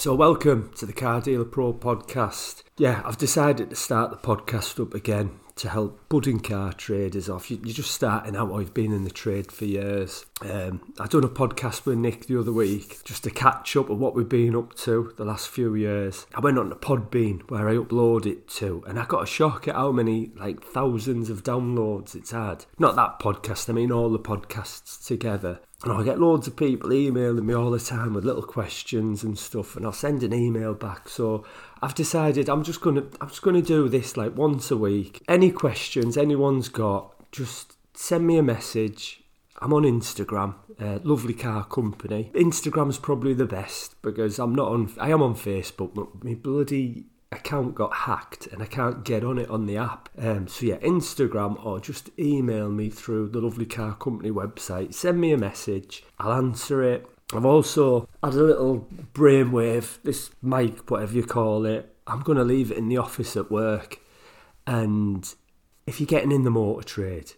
So, welcome to the Car Dealer Pro podcast. Yeah, I've decided to start the podcast up again to help budding car traders off. You, are just starting out, I've been in the trade for years. Um, I done a podcast with Nick the other week just to catch up on what we've been up to the last few years. I went on to Podbean where I upload it to, and I got a shock at how many like thousands of downloads it's had. Not that podcast, I mean all the podcasts together. And I get loads of people emailing me all the time with little questions and stuff, and I'll send an email back. So I've decided I'm just gonna I'm just gonna do this like once a week. Any questions anyone's got, just send me a message. I'm on Instagram, uh, lovely car company. Instagram's probably the best because I'm not on. I am on Facebook, but my bloody account got hacked and I can't get on it on the app. Um, so yeah, Instagram or just email me through the Lovely Car Company website. Send me a message. I'll answer it. I've also had a little brainwave, this mic, whatever you call it. I'm going to leave it in the office at work. And if you're getting in the motor trade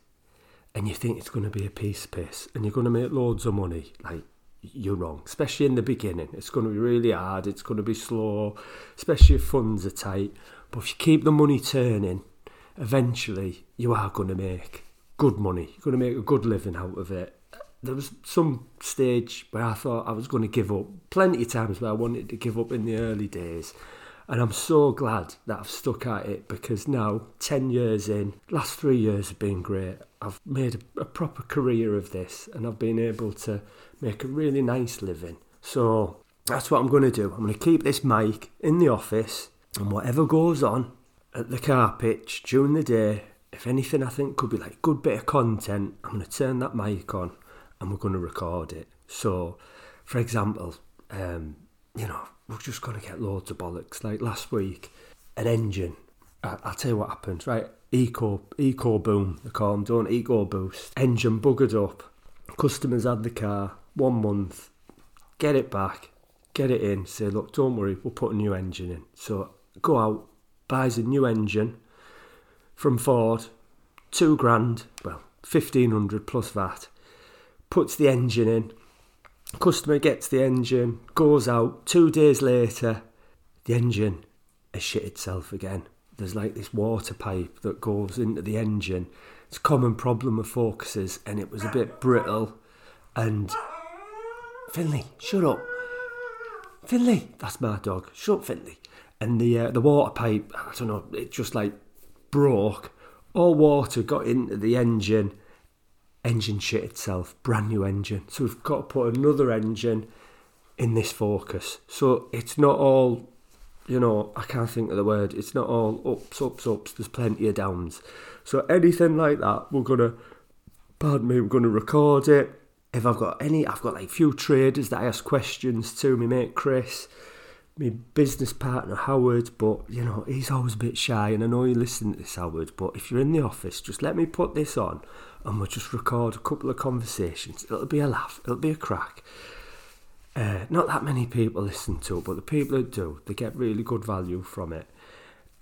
and you think it's going to be a piece of piss and you're going to make loads of money, like you're wrong, especially in the beginning. It's going to be really hard, it's going to be slow, especially if funds are tight. But if you keep the money turning, eventually you are going to make good money. You're going to make a good living out of it. There was some stage where I thought I was going to give up. Plenty of times where I wanted to give up in the early days. And I'm so glad that I've stuck at it because now, 10 years in, last three years have been great. I've made a, a proper career of this and I've been able to make a really nice living. So that's what I'm going to do. I'm going to keep this mic in the office, and whatever goes on at the car pitch during the day, if anything I think could be like good bit of content, I'm going to turn that mic on and we're going to record it. So, for example, um, you know, we're just going to get loads of bollocks. Like last week, an engine. I, will tell you what happened, right? Eco, eco boom, they call them, don't eco boost. Engine buggered up. Customers had the car, one month, get it back, get it in, say, look, don't worry, we'll put a new engine in. So go out, buys a new engine from Ford, two grand, well, 1500 plus VAT, puts the engine in, customer gets the engine, goes out, two days later, the engine has shit itself again. There's like this water pipe that goes into the engine. It's a common problem with focuses, and it was a bit brittle and Finley, shut up. Finley, that's my dog. Shut up, Finley. And the uh, the water pipe, I don't know, it just like broke. All water got into the engine. Engine shit itself, brand new engine. So we've got to put another engine in this Focus. So it's not all, you know, I can't think of the word. It's not all ups, ups, ups. There's plenty of downs. So anything like that, we're gonna, pardon me, we're gonna record it if I've got any, I've got like few traders that I ask questions to. Me mate Chris, my business partner Howard, but you know he's always a bit shy, and I know you listen to this Howard. But if you're in the office, just let me put this on, and we'll just record a couple of conversations. It'll be a laugh, it'll be a crack. Uh, not that many people listen to it, but the people who do, they get really good value from it.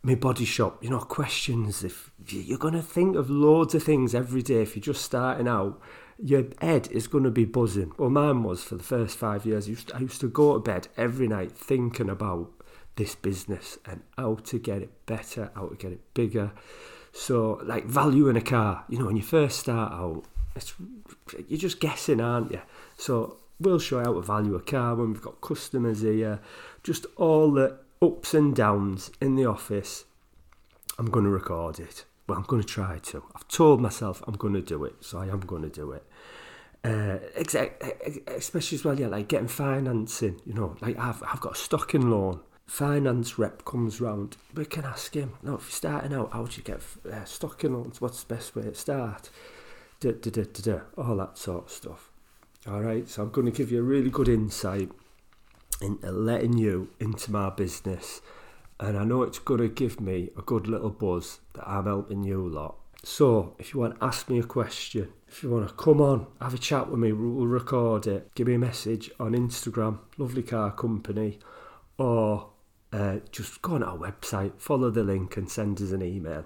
My body shop, you know, questions. If you're going to think of loads of things every day, if you're just starting out, your head is going to be buzzing. Well, mine was for the first five years. I used, to, I used to go to bed every night thinking about this business and how to get it better, how to get it bigger. So, like value in a car, you know, when you first start out, it's, you're just guessing, aren't you? So, we'll show you how to value a car when we've got customers here, just all the ups and downs in the office. I'm going to record it. Well, I'm going to try to. I've told myself I'm going to do it, so I am going to do it. Uh, especially as well, yeah, like getting financing. You know, like I've I've got a stocking loan. Finance rep comes round. We can ask him. No, if you're starting out, how do you get uh, stocking loans? What's the best way to start? Da, da, da, da, da, all that sort of stuff. All right, so I'm going to give you a really good insight into letting you into my business and I know it's going to give me a good little buzz that I'm helping you a lot. So, if you want to ask me a question, if you want to come on, have a chat with me, we'll record it. Give me a message on Instagram, Lovely Car Company, or uh, just go on our website, follow the link, and send us an email.